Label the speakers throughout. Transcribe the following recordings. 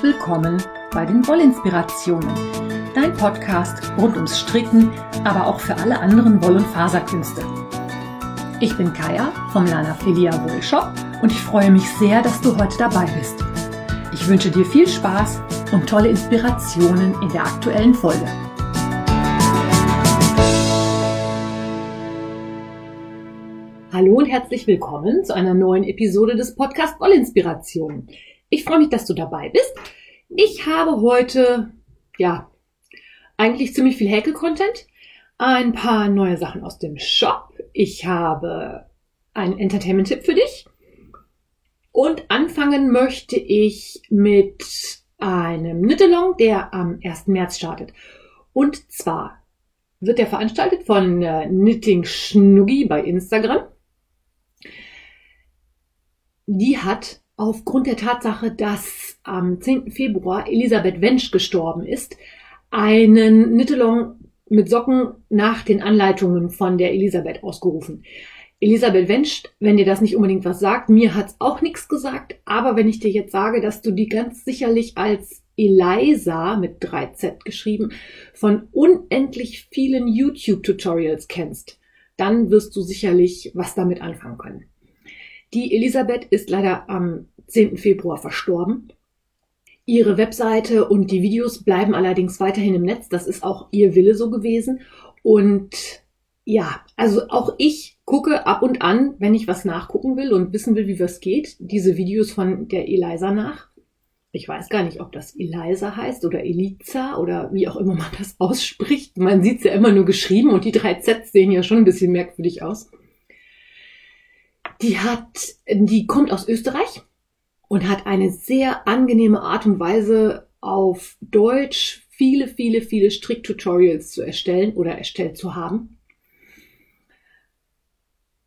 Speaker 1: herzlich willkommen bei den Wollinspirationen, dein Podcast rund ums Stricken, aber auch für alle anderen Woll- und Faserkünste. Ich bin Kaya vom Lana Filia Wollshop und ich freue mich sehr, dass du heute dabei bist. Ich wünsche dir viel Spaß und tolle Inspirationen in der aktuellen Folge. Hallo und herzlich willkommen zu einer neuen Episode des Podcast Wollinspirationen. Ich freue mich, dass du dabei bist. Ich habe heute, ja, eigentlich ziemlich viel Häkel-Content, ein paar neue Sachen aus dem Shop. Ich habe einen Entertainment-Tipp für dich. Und anfangen möchte ich mit einem Knit-Along, der am 1. März startet. Und zwar wird der veranstaltet von äh, Knitting Schnuggi bei Instagram. Die hat aufgrund der Tatsache, dass am 10. Februar Elisabeth Wensch gestorben ist, einen Nittelong mit Socken nach den Anleitungen von der Elisabeth ausgerufen. Elisabeth Wensch, wenn dir das nicht unbedingt was sagt, mir hat's auch nichts gesagt, aber wenn ich dir jetzt sage, dass du die ganz sicherlich als Eliza mit 3Z geschrieben von unendlich vielen YouTube-Tutorials kennst, dann wirst du sicherlich was damit anfangen können. Die Elisabeth ist leider am 10. Februar verstorben. Ihre Webseite und die Videos bleiben allerdings weiterhin im Netz. Das ist auch ihr Wille so gewesen. Und ja, also auch ich gucke ab und an, wenn ich was nachgucken will und wissen will, wie was geht, diese Videos von der Eliza nach. Ich weiß gar nicht, ob das Eliza heißt oder Eliza oder wie auch immer man das ausspricht. Man sieht es ja immer nur geschrieben und die drei Z sehen ja schon ein bisschen merkwürdig aus. Die hat, die kommt aus Österreich und hat eine sehr angenehme Art und Weise auf Deutsch viele, viele, viele Stricktutorials zu erstellen oder erstellt zu haben.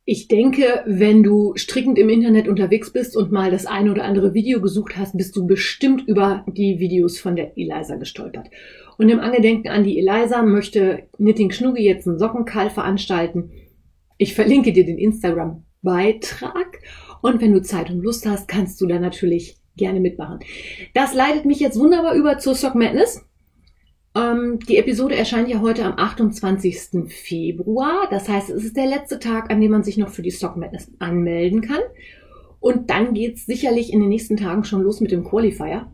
Speaker 1: Ich denke, wenn du strickend im Internet unterwegs bist und mal das eine oder andere Video gesucht hast, bist du bestimmt über die Videos von der Eliza gestolpert. Und im Angedenken an die Eliza möchte Knitting Schnuggi jetzt einen Sockenkall veranstalten. Ich verlinke dir den Instagram Beitrag. Und wenn du Zeit und Lust hast, kannst du da natürlich gerne mitmachen. Das leitet mich jetzt wunderbar über zur Sock Madness. Ähm, die Episode erscheint ja heute am 28. Februar. Das heißt, es ist der letzte Tag, an dem man sich noch für die Sock Madness anmelden kann. Und dann geht's sicherlich in den nächsten Tagen schon los mit dem Qualifier.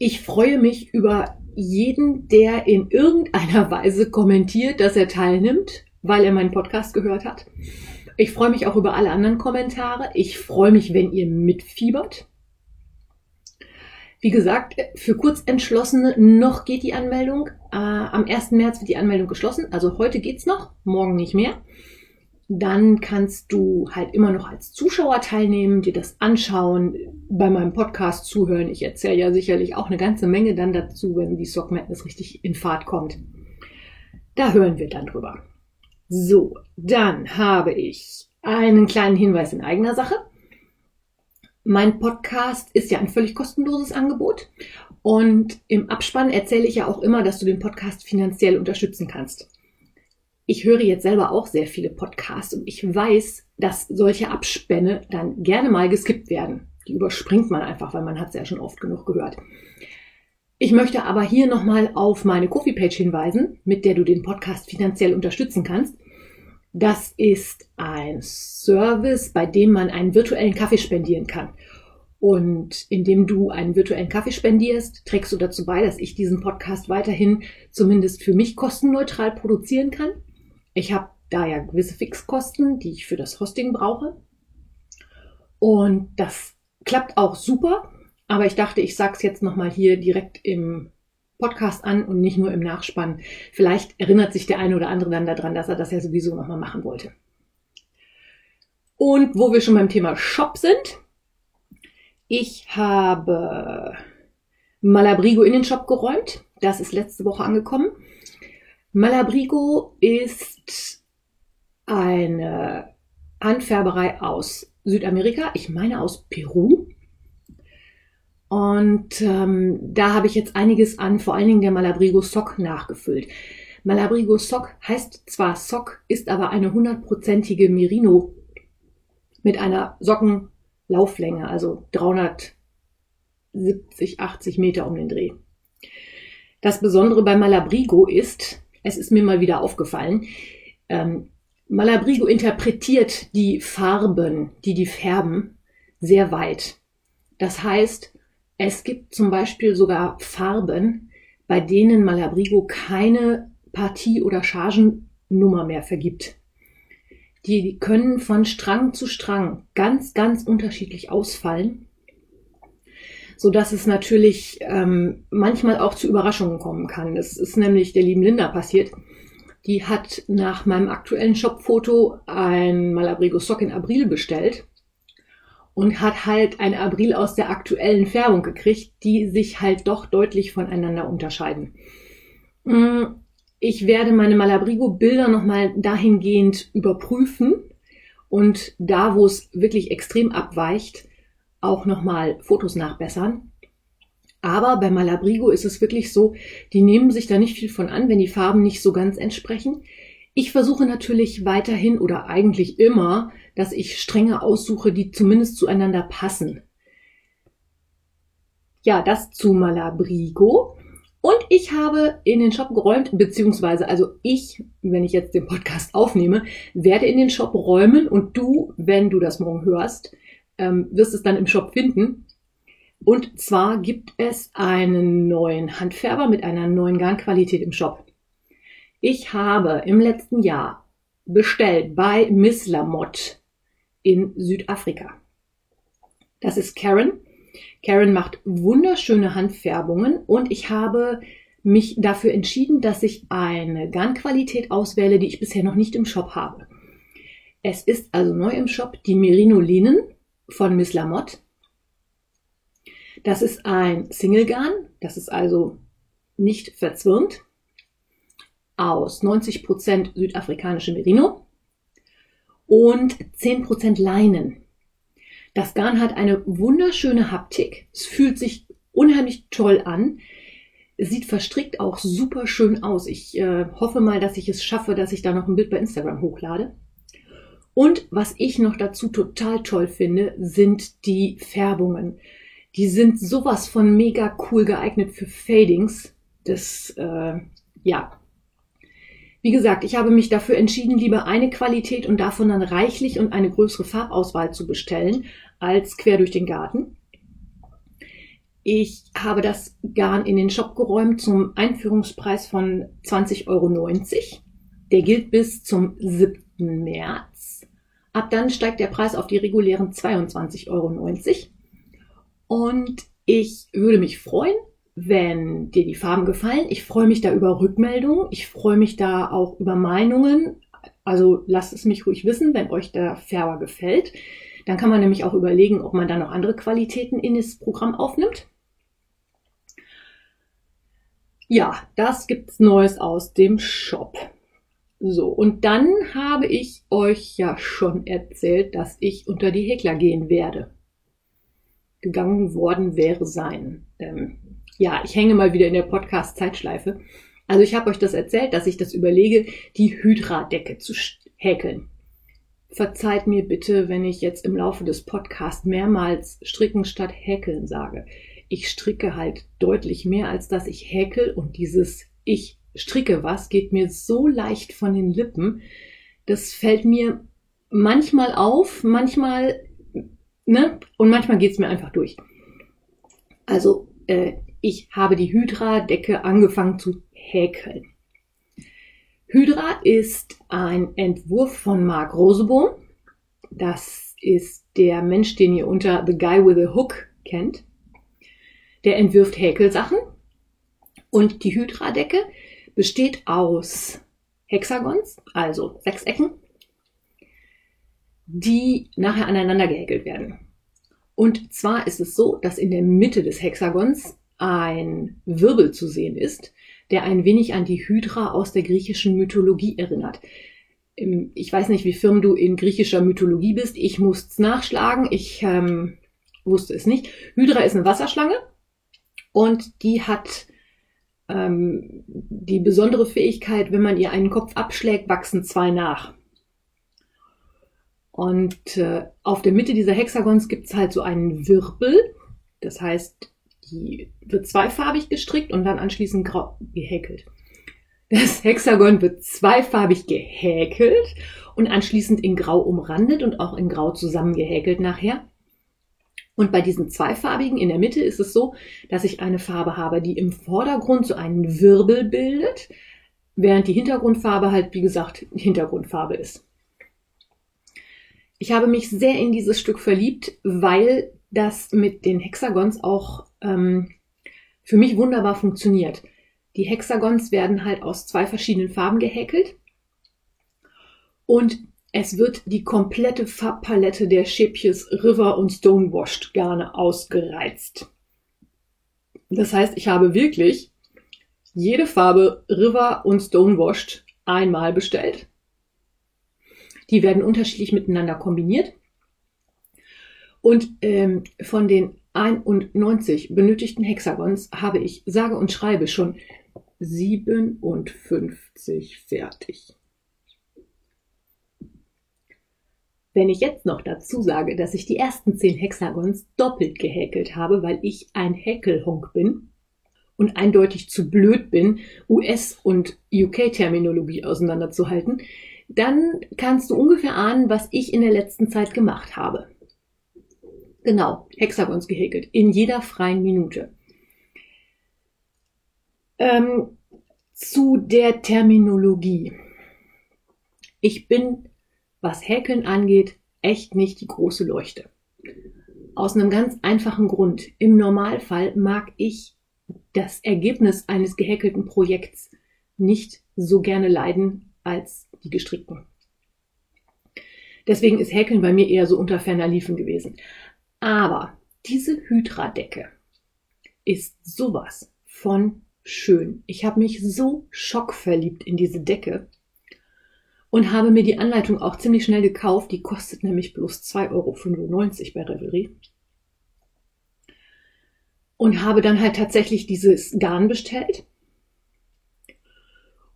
Speaker 1: Ich freue mich über jeden, der in irgendeiner Weise kommentiert, dass er teilnimmt, weil er meinen Podcast gehört hat. Ich freue mich auch über alle anderen Kommentare. Ich freue mich, wenn ihr mitfiebert. Wie gesagt, für Kurzentschlossene noch geht die Anmeldung. Äh, am 1. März wird die Anmeldung geschlossen. Also heute geht's noch, morgen nicht mehr. Dann kannst du halt immer noch als Zuschauer teilnehmen, dir das anschauen, bei meinem Podcast zuhören. Ich erzähle ja sicherlich auch eine ganze Menge dann dazu, wenn die Sock Madness richtig in Fahrt kommt. Da hören wir dann drüber. So, dann habe ich einen kleinen Hinweis in eigener Sache. Mein Podcast ist ja ein völlig kostenloses Angebot und im Abspann erzähle ich ja auch immer, dass du den Podcast finanziell unterstützen kannst. Ich höre jetzt selber auch sehr viele Podcasts und ich weiß, dass solche Abspänne dann gerne mal geskippt werden. Die überspringt man einfach, weil man hat es ja schon oft genug gehört. Ich möchte aber hier nochmal auf meine Coffee-Page hinweisen, mit der du den Podcast finanziell unterstützen kannst. Das ist ein Service, bei dem man einen virtuellen Kaffee spendieren kann. Und indem du einen virtuellen Kaffee spendierst, trägst du dazu bei, dass ich diesen Podcast weiterhin zumindest für mich kostenneutral produzieren kann. Ich habe da ja gewisse Fixkosten, die ich für das Hosting brauche. Und das klappt auch super. Aber ich dachte, ich sag's jetzt nochmal hier direkt im Podcast an und nicht nur im Nachspann. Vielleicht erinnert sich der eine oder andere dann daran, dass er das ja sowieso nochmal machen wollte. Und wo wir schon beim Thema Shop sind, ich habe Malabrigo in den Shop geräumt. Das ist letzte Woche angekommen. Malabrigo ist eine Handfärberei aus Südamerika, ich meine aus Peru. Und ähm, da habe ich jetzt einiges an vor allen Dingen der Malabrigo Sock nachgefüllt. Malabrigo Sock heißt zwar Sock, ist aber eine hundertprozentige Merino mit einer Sockenlauflänge, also 300 70, 80 Meter um den Dreh. Das Besondere bei Malabrigo ist, es ist mir mal wieder aufgefallen, ähm, Malabrigo interpretiert die Farben, die die färben, sehr weit. Das heißt, es gibt zum Beispiel sogar Farben, bei denen Malabrigo keine Partie- oder Chargennummer mehr vergibt. Die können von Strang zu Strang ganz, ganz unterschiedlich ausfallen, so dass es natürlich ähm, manchmal auch zu Überraschungen kommen kann. Das ist nämlich der lieben Linda passiert. Die hat nach meinem aktuellen Shopfoto ein Malabrigo Sock in Abril bestellt und hat halt ein Abril aus der aktuellen Färbung gekriegt, die sich halt doch deutlich voneinander unterscheiden. Mm, ich werde meine Malabrigo-Bilder nochmal dahingehend überprüfen und da, wo es wirklich extrem abweicht, auch nochmal Fotos nachbessern. Aber bei Malabrigo ist es wirklich so, die nehmen sich da nicht viel von an, wenn die Farben nicht so ganz entsprechen. Ich versuche natürlich weiterhin oder eigentlich immer, dass ich Stränge aussuche, die zumindest zueinander passen. Ja, das zu Malabrigo. Und ich habe in den Shop geräumt, beziehungsweise also ich, wenn ich jetzt den Podcast aufnehme, werde in den Shop räumen und du, wenn du das morgen hörst, ähm, wirst es dann im Shop finden. Und zwar gibt es einen neuen Handfärber mit einer neuen Garnqualität im Shop. Ich habe im letzten Jahr bestellt bei Miss Lamotte in Südafrika. Das ist Karen Karen macht wunderschöne Handfärbungen und ich habe mich dafür entschieden, dass ich eine Garnqualität auswähle, die ich bisher noch nicht im Shop habe. Es ist also neu im Shop die Merino Linen von Miss Lamotte. Das ist ein Single Garn, das ist also nicht verzwirnt, aus 90% südafrikanische Merino und 10% Leinen. Das Garn hat eine wunderschöne Haptik. Es fühlt sich unheimlich toll an. Sieht verstrickt auch super schön aus. Ich äh, hoffe mal, dass ich es schaffe, dass ich da noch ein Bild bei Instagram hochlade. Und was ich noch dazu total toll finde, sind die Färbungen. Die sind sowas von mega cool geeignet für Fadings. Das, äh, ja, wie gesagt, ich habe mich dafür entschieden, lieber eine Qualität und davon dann reichlich und eine größere Farbauswahl zu bestellen, als quer durch den Garten. Ich habe das Garn in den Shop geräumt zum Einführungspreis von 20,90 Euro. Der gilt bis zum 7. März. Ab dann steigt der Preis auf die regulären 22,90 Euro. Und ich würde mich freuen, wenn dir die Farben gefallen. Ich freue mich da über Rückmeldungen. Ich freue mich da auch über Meinungen. Also lasst es mich ruhig wissen, wenn euch der Färber gefällt. Dann kann man nämlich auch überlegen, ob man da noch andere Qualitäten in das Programm aufnimmt. Ja, das gibt's Neues aus dem Shop. So, und dann habe ich euch ja schon erzählt, dass ich unter die Häkler gehen werde. Gegangen worden wäre sein. Ähm, ja, ich hänge mal wieder in der Podcast-Zeitschleife. Also ich habe euch das erzählt, dass ich das überlege, die Hydra-Decke zu häkeln. Verzeiht mir bitte, wenn ich jetzt im Laufe des Podcasts mehrmals stricken statt häkeln sage. Ich stricke halt deutlich mehr, als dass ich häkel und dieses ich stricke was geht mir so leicht von den Lippen. Das fällt mir manchmal auf, manchmal, ne? Und manchmal geht's mir einfach durch. Also äh, ich habe die Hydra-Decke angefangen zu häkeln. Hydra ist ein Entwurf von Mark Rosebohm. Das ist der Mensch, den ihr unter The Guy with a Hook kennt. Der entwirft Häkelsachen. Und die Hydra-Decke besteht aus Hexagons, also Sechsecken, die nachher aneinander gehäkelt werden. Und zwar ist es so, dass in der Mitte des Hexagons ein Wirbel zu sehen ist, der ein wenig an die Hydra aus der griechischen Mythologie erinnert. Ich weiß nicht, wie firm du in griechischer Mythologie bist. Ich musste nachschlagen. Ich ähm, wusste es nicht. Hydra ist eine Wasserschlange und die hat ähm, die besondere Fähigkeit, wenn man ihr einen Kopf abschlägt, wachsen zwei nach. Und äh, auf der Mitte dieser Hexagons gibt es halt so einen Wirbel. Das heißt, Die wird zweifarbig gestrickt und dann anschließend grau gehäkelt. Das Hexagon wird zweifarbig gehäkelt und anschließend in Grau umrandet und auch in Grau zusammengehäkelt nachher. Und bei diesen zweifarbigen in der Mitte ist es so, dass ich eine Farbe habe, die im Vordergrund so einen Wirbel bildet, während die Hintergrundfarbe halt, wie gesagt, Hintergrundfarbe ist. Ich habe mich sehr in dieses Stück verliebt, weil das mit den Hexagons auch ähm, für mich wunderbar funktioniert. Die Hexagons werden halt aus zwei verschiedenen Farben gehäkelt und es wird die komplette Farbpalette der Schäbches River und Stonewashed Garne ausgereizt. Das heißt, ich habe wirklich jede Farbe River und Stonewashed einmal bestellt. Die werden unterschiedlich miteinander kombiniert. Und ähm, von den 91 benötigten Hexagons habe ich sage und schreibe schon 57 fertig. Wenn ich jetzt noch dazu sage, dass ich die ersten 10 Hexagons doppelt gehäkelt habe, weil ich ein Häkelhonk bin und eindeutig zu blöd bin, US- und UK-Terminologie auseinanderzuhalten, dann kannst du ungefähr ahnen, was ich in der letzten Zeit gemacht habe. Genau, Hexagons gehäkelt, in jeder freien Minute. Ähm, zu der Terminologie. Ich bin, was Häkeln angeht, echt nicht die große Leuchte. Aus einem ganz einfachen Grund. Im Normalfall mag ich das Ergebnis eines gehäkelten Projekts nicht so gerne leiden als die gestrickten. Deswegen ist Häkeln bei mir eher so unter ferner Liefen gewesen. Aber diese Hydra-Decke ist sowas von schön. Ich habe mich so schockverliebt in diese Decke und habe mir die Anleitung auch ziemlich schnell gekauft. Die kostet nämlich bloß 2,95 Euro bei Revelry. Und habe dann halt tatsächlich dieses Garn bestellt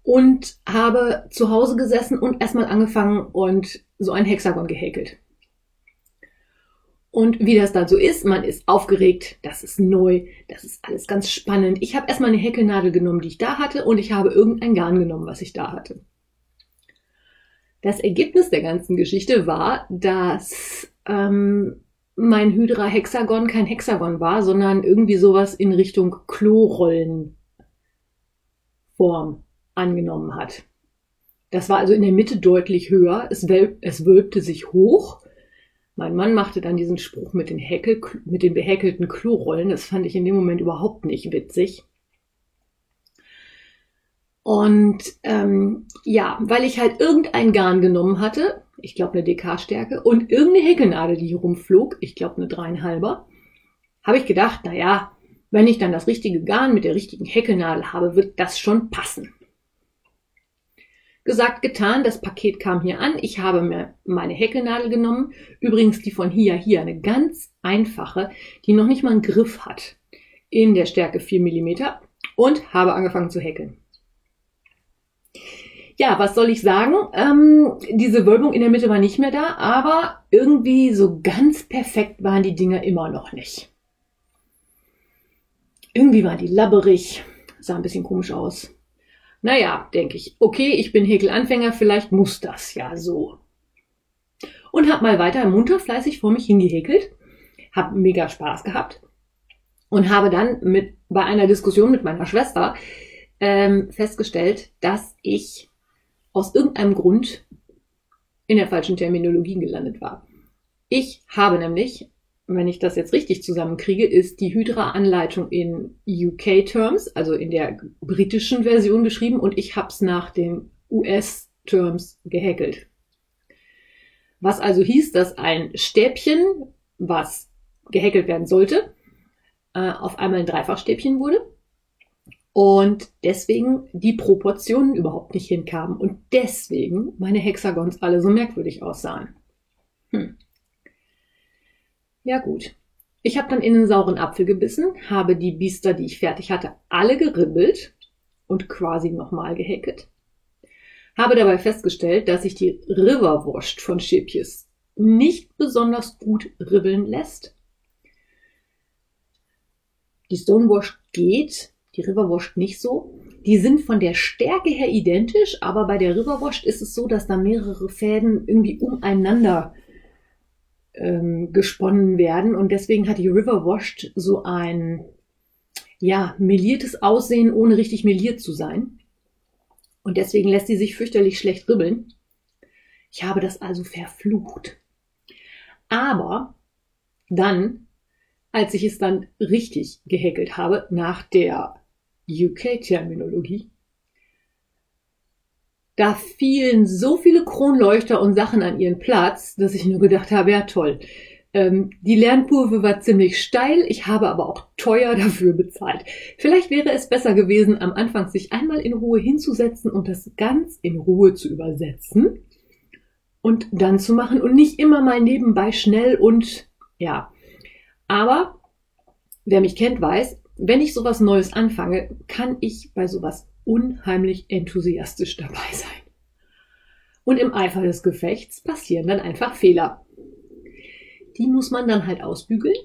Speaker 1: und habe zu Hause gesessen und erstmal angefangen und so ein Hexagon gehäkelt. Und wie das dann so ist, man ist aufgeregt, das ist neu, das ist alles ganz spannend. Ich habe erstmal eine Häkelnadel genommen, die ich da hatte, und ich habe irgendein Garn genommen, was ich da hatte. Das Ergebnis der ganzen Geschichte war, dass ähm, mein Hydra-Hexagon kein Hexagon war, sondern irgendwie sowas in Richtung Klorollenform angenommen hat. Das war also in der Mitte deutlich höher. Es, es wölbte sich hoch mein Mann machte dann diesen Spruch mit den, Häkel, mit den behäkelten Klorollen. Das fand ich in dem Moment überhaupt nicht witzig. Und ähm, ja, weil ich halt irgendein Garn genommen hatte, ich glaube eine DK-Stärke, und irgendeine Häkelnadel, die hier rumflog, ich glaube eine dreieinhalber, habe ich gedacht, naja, wenn ich dann das richtige Garn mit der richtigen Häkelnadel habe, wird das schon passen. Gesagt, getan, das Paket kam hier an. Ich habe mir meine Häkelnadel genommen. Übrigens die von hier hier, eine ganz einfache, die noch nicht mal einen Griff hat. In der Stärke 4 mm und habe angefangen zu häkeln. Ja, was soll ich sagen? Ähm, diese Wölbung in der Mitte war nicht mehr da, aber irgendwie so ganz perfekt waren die Dinger immer noch nicht. Irgendwie waren die labberig, sah ein bisschen komisch aus. Naja, denke ich, okay, ich bin Häkelanfänger, vielleicht muss das ja so. Und hab mal weiter munter fleißig vor mich hingehäkelt, hab mega Spaß gehabt und habe dann mit bei einer Diskussion mit meiner Schwester ähm, festgestellt, dass ich aus irgendeinem Grund in der falschen Terminologie gelandet war. Ich habe nämlich wenn ich das jetzt richtig zusammenkriege, ist die Hydra-Anleitung in UK-Terms, also in der britischen Version geschrieben und ich habe es nach den US-Terms gehäkelt. Was also hieß, dass ein Stäbchen, was gehäkelt werden sollte, äh, auf einmal ein Dreifachstäbchen wurde und deswegen die Proportionen überhaupt nicht hinkamen und deswegen meine Hexagons alle so merkwürdig aussahen. Hm. Ja gut. Ich habe dann in den sauren Apfel gebissen, habe die Biester, die ich fertig hatte, alle geribbelt und quasi nochmal gehäkelt. Habe dabei festgestellt, dass sich die Riverwurst von Schäpjes nicht besonders gut ribbeln lässt. Die Stonewash geht, die Riverwash nicht so. Die sind von der Stärke her identisch, aber bei der Riverwash ist es so, dass da mehrere Fäden irgendwie umeinander ähm, gesponnen werden und deswegen hat die Riverwash so ein ja, meliertes Aussehen, ohne richtig meliert zu sein. Und deswegen lässt sie sich fürchterlich schlecht ribbeln. Ich habe das also verflucht. Aber dann, als ich es dann richtig gehäkelt habe, nach der UK-Terminologie, da fielen so viele Kronleuchter und Sachen an ihren Platz, dass ich nur gedacht habe, ja toll. Ähm, die Lernkurve war ziemlich steil, ich habe aber auch teuer dafür bezahlt. Vielleicht wäre es besser gewesen, am Anfang sich einmal in Ruhe hinzusetzen und das ganz in Ruhe zu übersetzen und dann zu machen und nicht immer mal nebenbei schnell und ja. Aber wer mich kennt, weiß, wenn ich sowas Neues anfange, kann ich bei sowas unheimlich enthusiastisch dabei sein. Und im Eifer des Gefechts passieren dann einfach Fehler. Die muss man dann halt ausbügeln.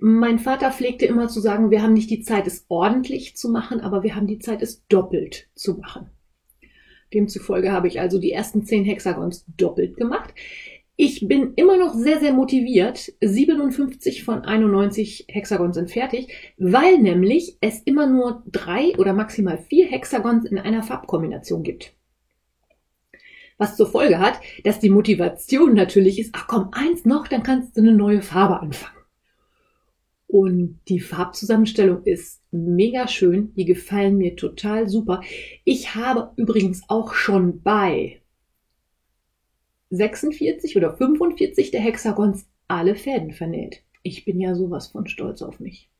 Speaker 1: Mein Vater pflegte immer zu sagen, wir haben nicht die Zeit, es ordentlich zu machen, aber wir haben die Zeit, es doppelt zu machen. Demzufolge habe ich also die ersten zehn Hexagons doppelt gemacht. Ich bin immer noch sehr, sehr motiviert. 57 von 91 Hexagons sind fertig, weil nämlich es immer nur drei oder maximal vier Hexagons in einer Farbkombination gibt. Was zur Folge hat, dass die Motivation natürlich ist, ach komm, eins noch, dann kannst du eine neue Farbe anfangen. Und die Farbzusammenstellung ist mega schön. Die gefallen mir total super. Ich habe übrigens auch schon bei 46 oder 45 der Hexagons alle Fäden vernäht. Ich bin ja sowas von stolz auf mich.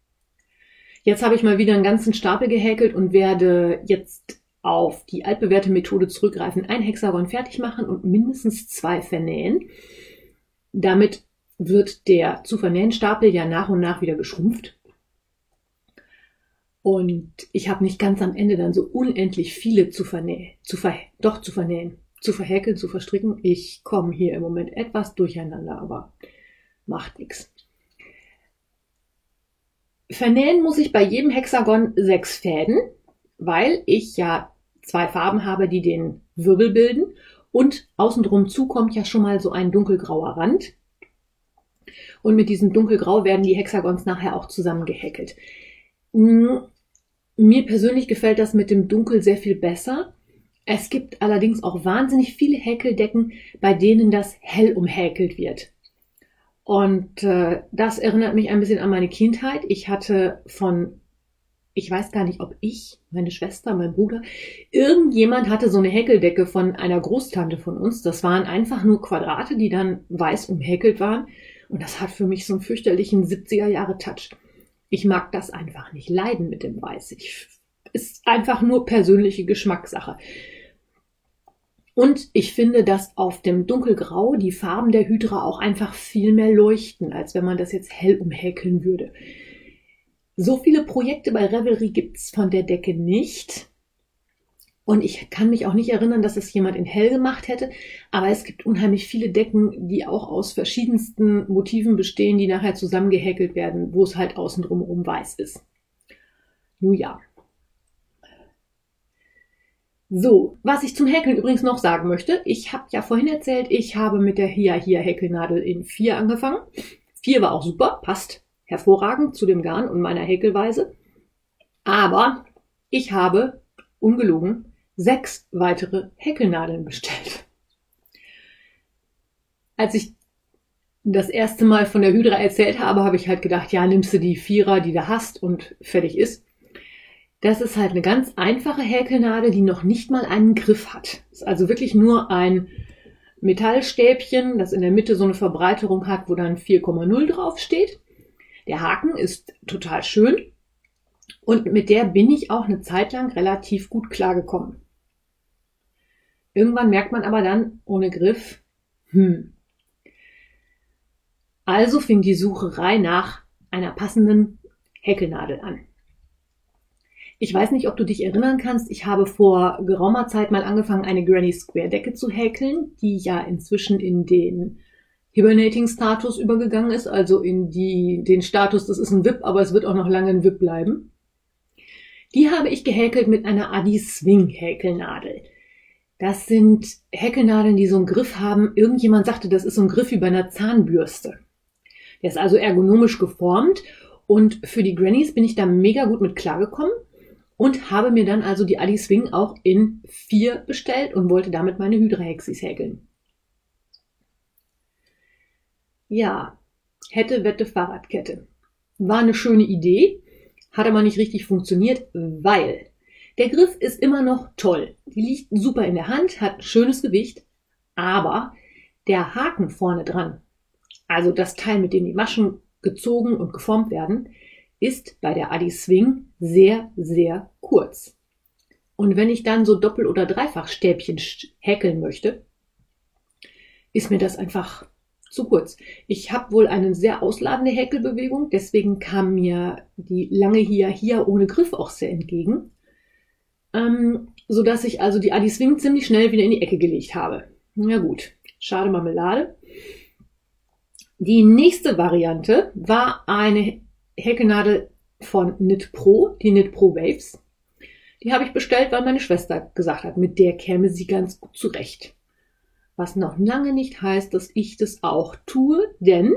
Speaker 1: Jetzt habe ich mal wieder einen ganzen Stapel gehäkelt und werde jetzt auf die altbewährte Methode zurückgreifen, ein Hexagon fertig machen und mindestens zwei vernähen. Damit wird der zu vernähen Stapel ja nach und nach wieder geschrumpft. Und ich habe nicht ganz am Ende dann so unendlich viele zu vernähen, zu ver doch zu vernähen, zu verhäkeln, zu verstricken. Ich komme hier im Moment etwas durcheinander, aber macht nichts. Vernähen muss ich bei jedem Hexagon sechs Fäden, weil ich ja zwei Farben habe, die den Wirbel bilden und außen drum zu kommt ja schon mal so ein dunkelgrauer Rand. Und mit diesem dunkelgrau werden die Hexagons nachher auch zusammengehäkelt. Hm, mir persönlich gefällt das mit dem Dunkel sehr viel besser. Es gibt allerdings auch wahnsinnig viele Häkeldecken, bei denen das hell umhäkelt wird. Und äh, das erinnert mich ein bisschen an meine Kindheit. Ich hatte von, ich weiß gar nicht, ob ich, meine Schwester, mein Bruder, irgendjemand hatte so eine Häkeldecke von einer Großtante von uns. Das waren einfach nur Quadrate, die dann weiß umhäkelt waren. Und das hat für mich so einen fürchterlichen 70er Jahre Touch. Ich mag das einfach nicht leiden mit dem Weiß. Ich, ist einfach nur persönliche Geschmackssache. Und ich finde, dass auf dem Dunkelgrau die Farben der Hydra auch einfach viel mehr leuchten, als wenn man das jetzt hell umhäkeln würde. So viele Projekte bei Revelry gibt's von der Decke nicht. Und ich kann mich auch nicht erinnern, dass es jemand in hell gemacht hätte, aber es gibt unheimlich viele Decken, die auch aus verschiedensten Motiven bestehen, die nachher zusammengehäkelt werden, wo es halt außen drumherum weiß ist. Nun ja. So, was ich zum Häkeln übrigens noch sagen möchte, ich habe ja vorhin erzählt, ich habe mit der Hia Hia Häkelnadel in 4 angefangen. 4 war auch super, passt hervorragend zu dem Garn und meiner Häkelweise. Aber ich habe, ungelogen, sechs weitere Häkelnadeln bestellt. Als ich das erste Mal von der Hydra erzählt habe, habe ich halt gedacht, ja, nimmst du die Vierer, die du hast und fertig ist. Das ist halt eine ganz einfache Häkelnadel, die noch nicht mal einen Griff hat. Ist also wirklich nur ein Metallstäbchen, das in der Mitte so eine Verbreiterung hat, wo dann 4,0 drauf steht. Der Haken ist total schön und mit der bin ich auch eine Zeit lang relativ gut klargekommen. Irgendwann merkt man aber dann ohne Griff, hm. Also fing die Sucherei nach einer passenden Häkelnadel an. Ich weiß nicht, ob du dich erinnern kannst, ich habe vor geraumer Zeit mal angefangen, eine Granny Square Decke zu häkeln, die ja inzwischen in den Hibernating-Status übergegangen ist, also in die, den Status, das ist ein VIP, aber es wird auch noch lange ein VIP bleiben. Die habe ich gehäkelt mit einer Adi Swing Häkelnadel. Das sind Häkelnadeln, die so einen Griff haben. Irgendjemand sagte, das ist so ein Griff wie bei einer Zahnbürste. Der ist also ergonomisch geformt und für die Grannies bin ich da mega gut mit klargekommen und habe mir dann also die Adi Swing auch in vier bestellt und wollte damit meine Hydra Hexis häkeln. Ja, hätte, wette, Fahrradkette. War eine schöne Idee, hat aber nicht richtig funktioniert, weil der Griff ist immer noch toll. Die liegt super in der Hand, hat schönes Gewicht, aber der Haken vorne dran, also das Teil, mit dem die Maschen gezogen und geformt werden, ist bei der Adi Swing sehr, sehr kurz. Und wenn ich dann so Doppel- oder Dreifachstäbchen häkeln möchte, ist mir das einfach zu kurz. Ich habe wohl eine sehr ausladende Häkelbewegung, deswegen kam mir die lange hier hier ohne Griff auch sehr entgegen, ähm, so dass ich also die Adi Swing ziemlich schnell wieder in die Ecke gelegt habe. Na gut, schade Marmelade. Die nächste Variante war eine Häkelnadel von Knit Pro, die Knit Pro Waves. Die habe ich bestellt, weil meine Schwester gesagt hat, mit der käme sie ganz gut zurecht was noch lange nicht heißt, dass ich das auch tue, denn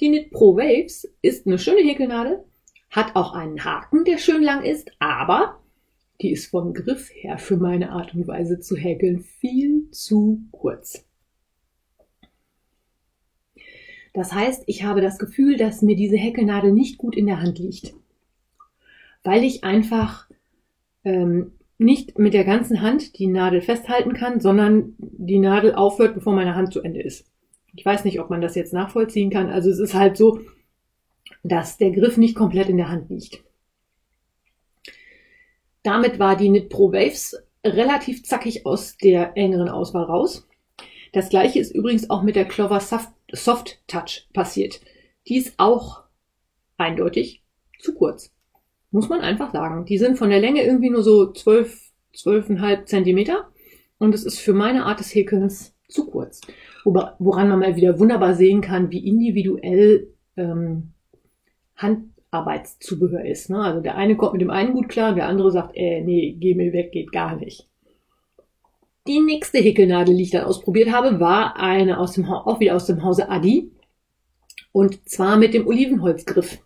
Speaker 1: die Knit Pro Waves ist eine schöne Häkelnadel, hat auch einen Haken, der schön lang ist, aber die ist vom Griff her für meine Art und Weise zu häkeln viel zu kurz. Das heißt, ich habe das Gefühl, dass mir diese Häkelnadel nicht gut in der Hand liegt, weil ich einfach ähm, nicht mit der ganzen Hand die Nadel festhalten kann, sondern die Nadel aufhört, bevor meine Hand zu Ende ist. Ich weiß nicht, ob man das jetzt nachvollziehen kann. Also es ist halt so, dass der Griff nicht komplett in der Hand liegt. Damit war die Knit Pro Waves relativ zackig aus der engeren Auswahl raus. Das gleiche ist übrigens auch mit der Clover Soft, Soft Touch passiert. Die ist auch eindeutig zu kurz. Muss man einfach sagen. Die sind von der Länge irgendwie nur so 12, 12,5 Zentimeter. Und es ist für meine Art des Häkelns zu kurz. Woran man mal wieder wunderbar sehen kann, wie individuell ähm, Handarbeitszubehör ist. Ne? Also der eine kommt mit dem einen gut klar, der andere sagt, äh, nee, geh mir weg, geht gar nicht. Die nächste Häkelnadel, die ich dann ausprobiert habe, war eine aus dem, auch wieder aus dem Hause Adi. Und zwar mit dem Olivenholzgriff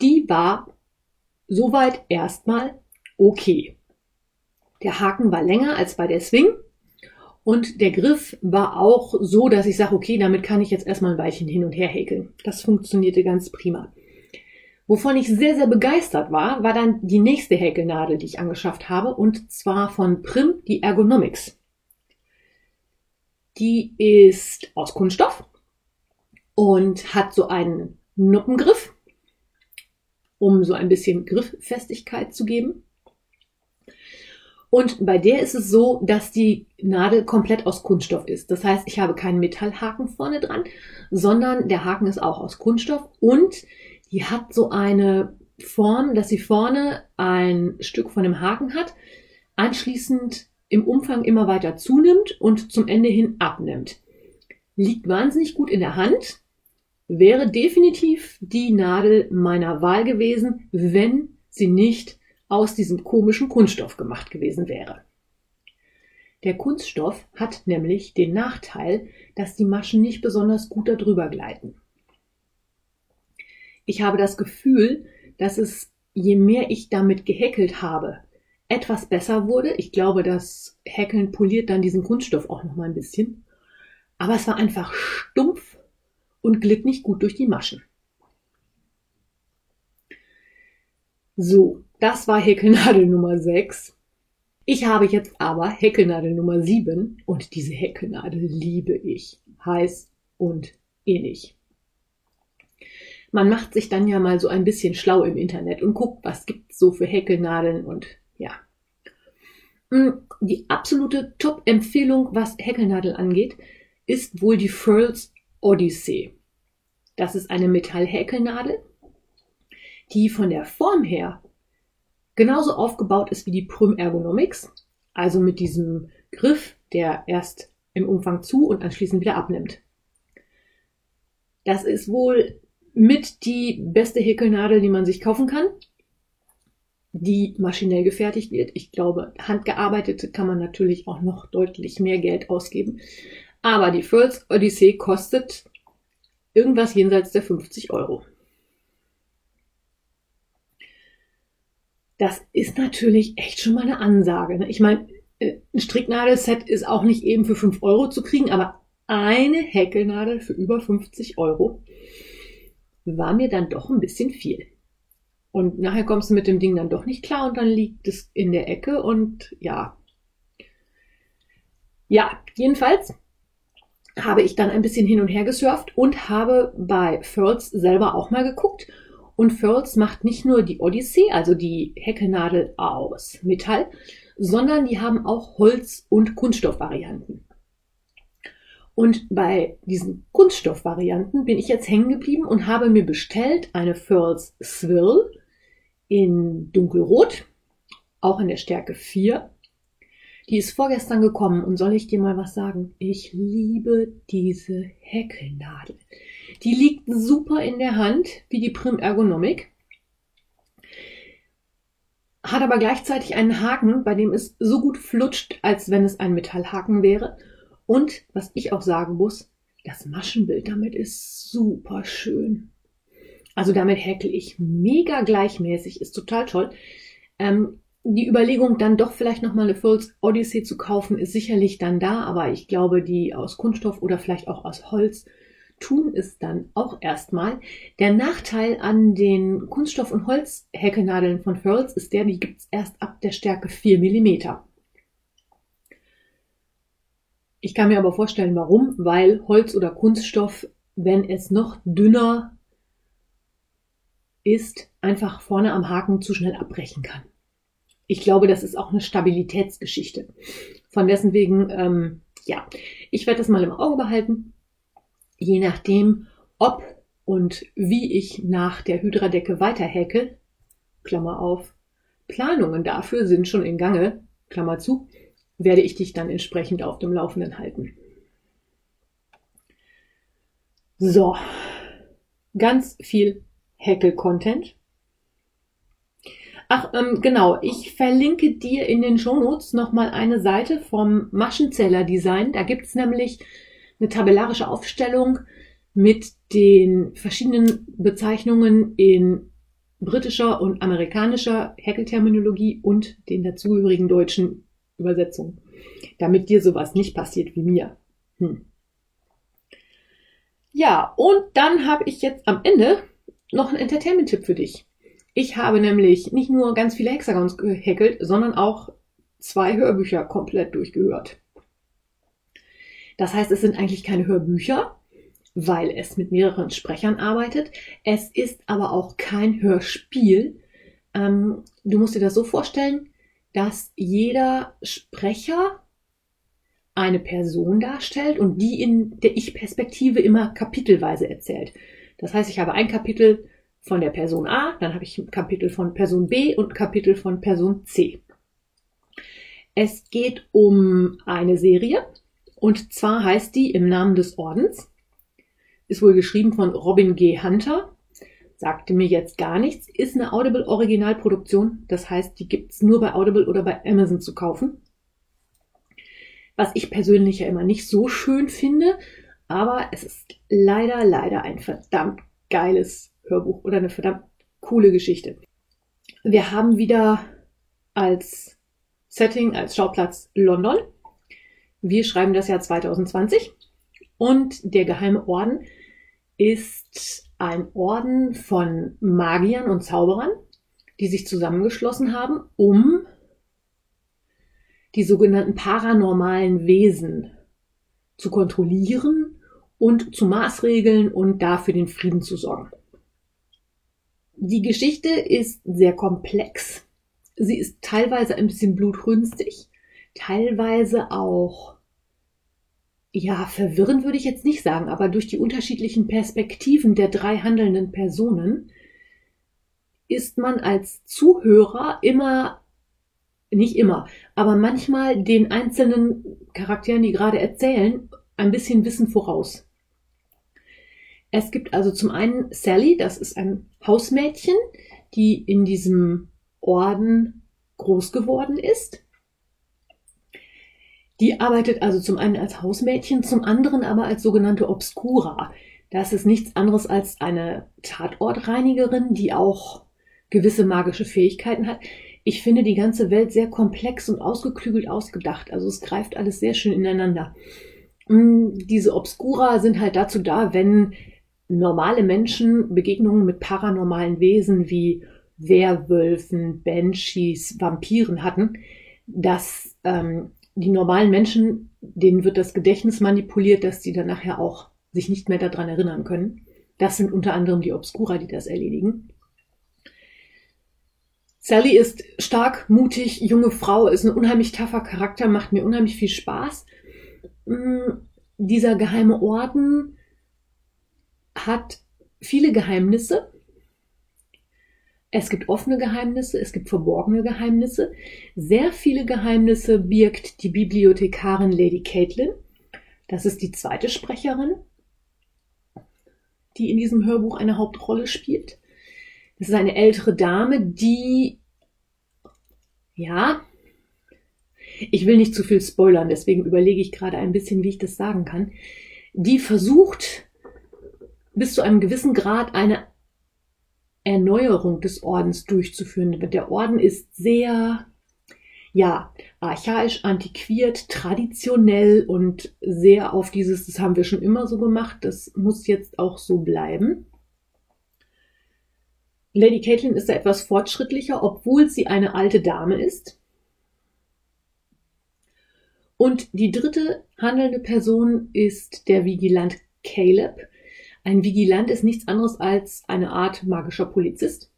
Speaker 1: die war soweit erstmal okay. Der Haken war länger als bei der Swing und der Griff war auch so, dass ich sage, okay, damit kann ich jetzt erstmal ein Weilchen hin und her häkeln. Das funktionierte ganz prima. Wovon ich sehr, sehr begeistert war, war dann die nächste Häkelnadel, die ich angeschafft habe, und zwar von Prim, die Ergonomics. Die ist aus Kunststoff und hat so einen Nuppengriff um so ein bisschen Grifffestigkeit zu geben. Und bei der ist es so, dass die Nadel komplett aus Kunststoff ist. Das heißt, ich habe keinen Metallhaken vorne dran, sondern der Haken ist auch aus Kunststoff und die hat so eine Form, dass sie vorne ein Stück von dem Haken hat, anschließend im Umfang immer weiter zunimmt und zum Ende hin abnimmt. Liegt wahnsinnig gut in der Hand, wäre definitiv die Nadel meiner Wahl gewesen, wenn sie nicht aus diesem komischen Kunststoff gemacht gewesen wäre. Der Kunststoff hat nämlich den Nachteil, dass die Maschen nicht besonders gut darüber gleiten. Ich habe das Gefühl, dass es, je mehr ich damit gehäkelt habe, etwas besser wurde. Ich glaube, das Häkeln poliert dann diesen Kunststoff auch noch mal ein bisschen. Aber es war einfach stumpf und glitt nicht gut durch die Maschen. So, das war Häkelnadel Nummer 6. Ich habe jetzt aber Häkelnadel Nummer 7 und diese Häkelnadel liebe ich. Heiß und innig. Man macht sich dann ja mal so ein bisschen schlau im Internet und guckt, was gibt's so für Häkelnadeln und ja. Hm, die absolute Top-Empfehlung, was Häkelnadel angeht, ist wohl die Furls Odyssey. Das ist eine Metallhäkelnadel, die von der Form her genauso aufgebaut ist wie die Prüm Ergonomics, also mit diesem Griff, der erst im Umfang zu und anschließend wieder abnimmt. Das ist wohl mit die beste Häkelnadel, die man sich kaufen kann, die maschinell gefertigt wird. Ich glaube, handgearbeitete kann man natürlich auch noch deutlich mehr Geld ausgeben. Aber die Furls Odyssey kostet irgendwas jenseits der 50 Euro. Das ist natürlich echt schon mal eine Ansage. Ne? Ich meine, äh, ein Stricknadelset ist auch nicht eben für 5 Euro zu kriegen, aber eine Häkelnadel für über 50 Euro war mir dann doch ein bisschen viel. Und nachher kommst du mit dem Ding dann doch nicht klar und dann liegt es in der Ecke und ja. Ja, jedenfalls habe ich dann ein bisschen hin und her gesurft und habe bei Furls selber auch mal geguckt. Und Furls macht nicht nur die Odyssey, also die Häkelnadel aus Metall, sondern die haben auch Holz- und Kunststoffvarianten. Und bei diesen Kunststoffvarianten bin ich jetzt hängen geblieben und habe mir bestellt eine Furls Swirl in dunkelrot, auch in der Stärke 4. Die ist vorgestern gekommen und soll ich dir mal was sagen? Ich liebe diese Häkelnadel. Die liegt super in der Hand, wie die Prim Ergonomik. Hat aber gleichzeitig einen Haken, bei dem es so gut flutscht, als wenn es ein Metallhaken wäre. Und was ich auch sagen muss, das Maschenbild damit ist super schön. Also damit häkel ich mega gleichmäßig, ist total toll. Ähm, die Überlegung, dann doch vielleicht nochmal eine Fulls Odyssey zu kaufen, ist sicherlich dann da, aber ich glaube, die aus Kunststoff oder vielleicht auch aus Holz tun es dann auch erstmal. Der Nachteil an den Kunststoff- und Holzhäkelnadeln von Furls ist der, die gibt es erst ab der Stärke 4 mm. Ich kann mir aber vorstellen, warum, weil Holz oder Kunststoff, wenn es noch dünner ist, einfach vorne am Haken zu schnell abbrechen kann. Ich glaube, das ist auch eine Stabilitätsgeschichte. Von dessen wegen, ähm, ja, ich werde das mal im Auge behalten. Je nachdem, ob und wie ich nach der Hydradecke weiterhäke, Klammer auf, Planungen dafür sind schon in Gange, Klammer zu, werde ich dich dann entsprechend auf dem Laufenden halten. So, ganz viel Hackel-Content. Ach, ähm, genau, ich verlinke dir in den Shownotes nochmal eine Seite vom Maschenzähler-Design. Da gibt's nämlich eine tabellarische Aufstellung mit den verschiedenen Bezeichnungen in britischer und amerikanischer Hackelterminologie und den dazugehörigen deutschen Übersetzung. Damit dir sowas nicht passiert wie mir. Hm. Ja, und dann habe ich jetzt am Ende noch einen Entertainment-Tipp für dich. Ich habe nämlich nicht nur ganz viele Hexagons gehackelt, sondern auch zwei Hörbücher komplett durchgehört. Das heißt, es sind eigentlich keine Hörbücher, weil es mit mehreren Sprechern arbeitet. Es ist aber auch kein Hörspiel. Ähm, du musst dir das so vorstellen, dass jeder Sprecher eine Person darstellt und die in der Ich-Perspektive immer kapitelweise erzählt. Das heißt, ich habe ein Kapitel von der Person A, dann habe ich ein Kapitel von Person B und Kapitel von Person C. Es geht um eine Serie und zwar heißt die im Namen des Ordens. Ist wohl geschrieben von Robin G. Hunter sagte mir jetzt gar nichts, ist eine Audible Originalproduktion. Das heißt, die gibt's nur bei Audible oder bei Amazon zu kaufen. Was ich persönlich ja immer nicht so schön finde, aber es ist leider, leider ein verdammt geiles Hörbuch oder eine verdammt coole Geschichte. Wir haben wieder als Setting, als Schauplatz London. Wir schreiben das Jahr 2020 und der geheime Orden ist ein Orden von Magiern und Zauberern, die sich zusammengeschlossen haben, um die sogenannten paranormalen Wesen zu kontrollieren und zu maßregeln und dafür den Frieden zu sorgen. Die Geschichte ist sehr komplex. Sie ist teilweise ein bisschen blutrünstig, teilweise auch ja, verwirrend würde ich jetzt nicht sagen, aber durch die unterschiedlichen Perspektiven der drei handelnden Personen ist man als Zuhörer immer nicht immer, aber manchmal den einzelnen Charakteren, die gerade erzählen, ein bisschen Wissen voraus. Es gibt also zum einen Sally, das ist ein Hausmädchen, die in diesem Orden groß geworden ist. Die arbeitet also zum einen als Hausmädchen, zum anderen aber als sogenannte Obscura. Das ist nichts anderes als eine Tatortreinigerin, die auch gewisse magische Fähigkeiten hat. Ich finde die ganze Welt sehr komplex und ausgeklügelt ausgedacht. Also es greift alles sehr schön ineinander. Mm, diese Obscura sind halt dazu da, wenn normale Menschen Begegnungen mit paranormalen Wesen wie Werwölfen, Banshees, Vampiren hatten, dass ähm, die normalen Menschen, denen wird das Gedächtnis manipuliert, dass die dann nachher auch sich nicht mehr daran erinnern können. Das sind unter anderem die Obscura, die das erledigen. Sally ist stark, mutig, junge Frau, ist ein unheimlich taffer Charakter, macht mir unheimlich viel Spaß. Mm, dieser geheime Orden hat viele Geheimnisse. Es gibt offene Geheimnisse, es gibt verborgene Geheimnisse. Sehr viele Geheimnisse birgt die Bibliothekarin Lady Caitlin. Das ist die zweite Sprecherin, die in diesem Hörbuch eine Hauptrolle spielt. Das ist eine ältere Dame, die, ja, ich will nicht zu viel spoilern, deswegen überlege ich gerade ein bisschen, wie ich das sagen kann, die versucht, bis zu einem gewissen Grad eine Erneuerung des Ordens durchzuführen. Der Orden ist sehr, ja, archaisch, antiquiert, traditionell und sehr auf dieses, das haben wir schon immer so gemacht, das muss jetzt auch so bleiben. Lady Caitlin ist da etwas fortschrittlicher, obwohl sie eine alte Dame ist. Und die dritte handelnde Person ist der Vigilant Caleb. Ein Vigilant ist nichts anderes als eine Art magischer Polizist.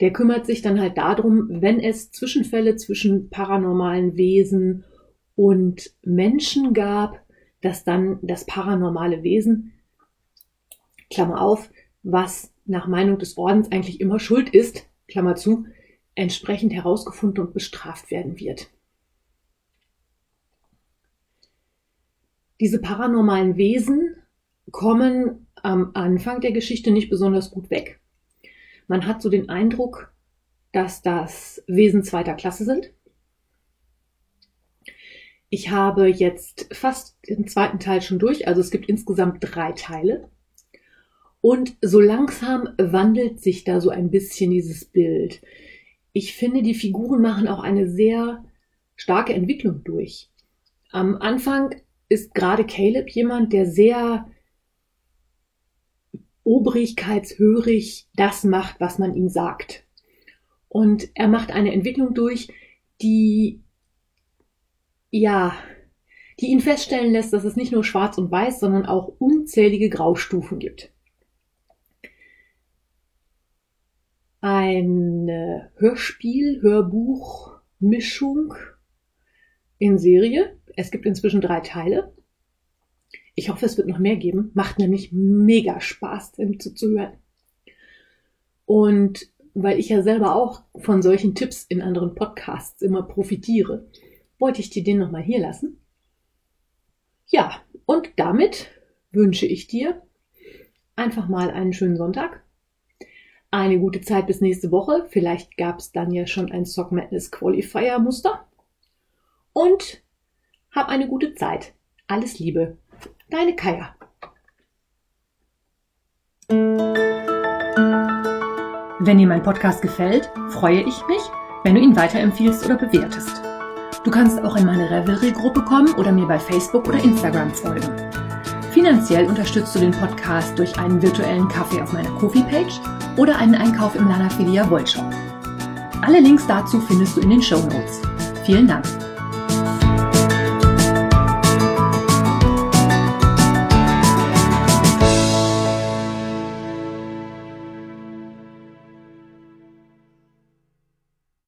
Speaker 1: Der kümmert sich dann halt darum, wenn es Zwischenfälle zwischen paranormalen Wesen und Menschen gab, dass dann das paranormale Wesen, Klammer auf, was nach Meinung des Ordens eigentlich immer schuld ist, Klammer zu, entsprechend herausgefunden und bestraft werden wird. Diese paranormalen Wesen kommen am Anfang der Geschichte nicht besonders gut weg. Man hat so den Eindruck, dass das Wesen zweiter Klasse sind. Ich habe jetzt fast den zweiten Teil schon durch, also es gibt insgesamt drei Teile. Und so langsam wandelt sich da so ein bisschen dieses Bild. Ich finde, die Figuren machen auch eine sehr starke Entwicklung durch. Am Anfang ist gerade Caleb jemand, der sehr obrigkeitshörig das macht, was man ihm sagt. Und er macht eine Entwicklung durch, die, ja, die ihn feststellen lässt, dass es nicht nur schwarz und weiß, sondern auch unzählige Graustufen gibt. Eine Hörspiel, Hörbuch, Mischung in Serie. Es gibt inzwischen drei Teile. Ich hoffe, es wird noch mehr geben. Macht nämlich mega Spaß, dem zuzuhören. Und weil ich ja selber auch von solchen Tipps in anderen Podcasts immer profitiere, wollte ich dir den nochmal hier lassen. Ja, und damit wünsche ich dir einfach mal einen schönen Sonntag. Eine gute Zeit bis nächste Woche. Vielleicht gab es dann ja schon ein Sock Madness Qualifier Muster. Und hab eine gute Zeit. Alles Liebe. Deine Kaya.
Speaker 2: Wenn dir mein Podcast gefällt, freue ich mich, wenn du ihn weiterempfiehlst oder bewertest. Du kannst auch in meine Revelry-Gruppe kommen oder mir bei Facebook oder Instagram folgen. Finanziell unterstützt du den Podcast durch einen virtuellen Kaffee auf meiner Kofi-Page oder einen Einkauf im Lanafilia Volt Shop. Alle Links dazu findest du in den Show Notes. Vielen Dank.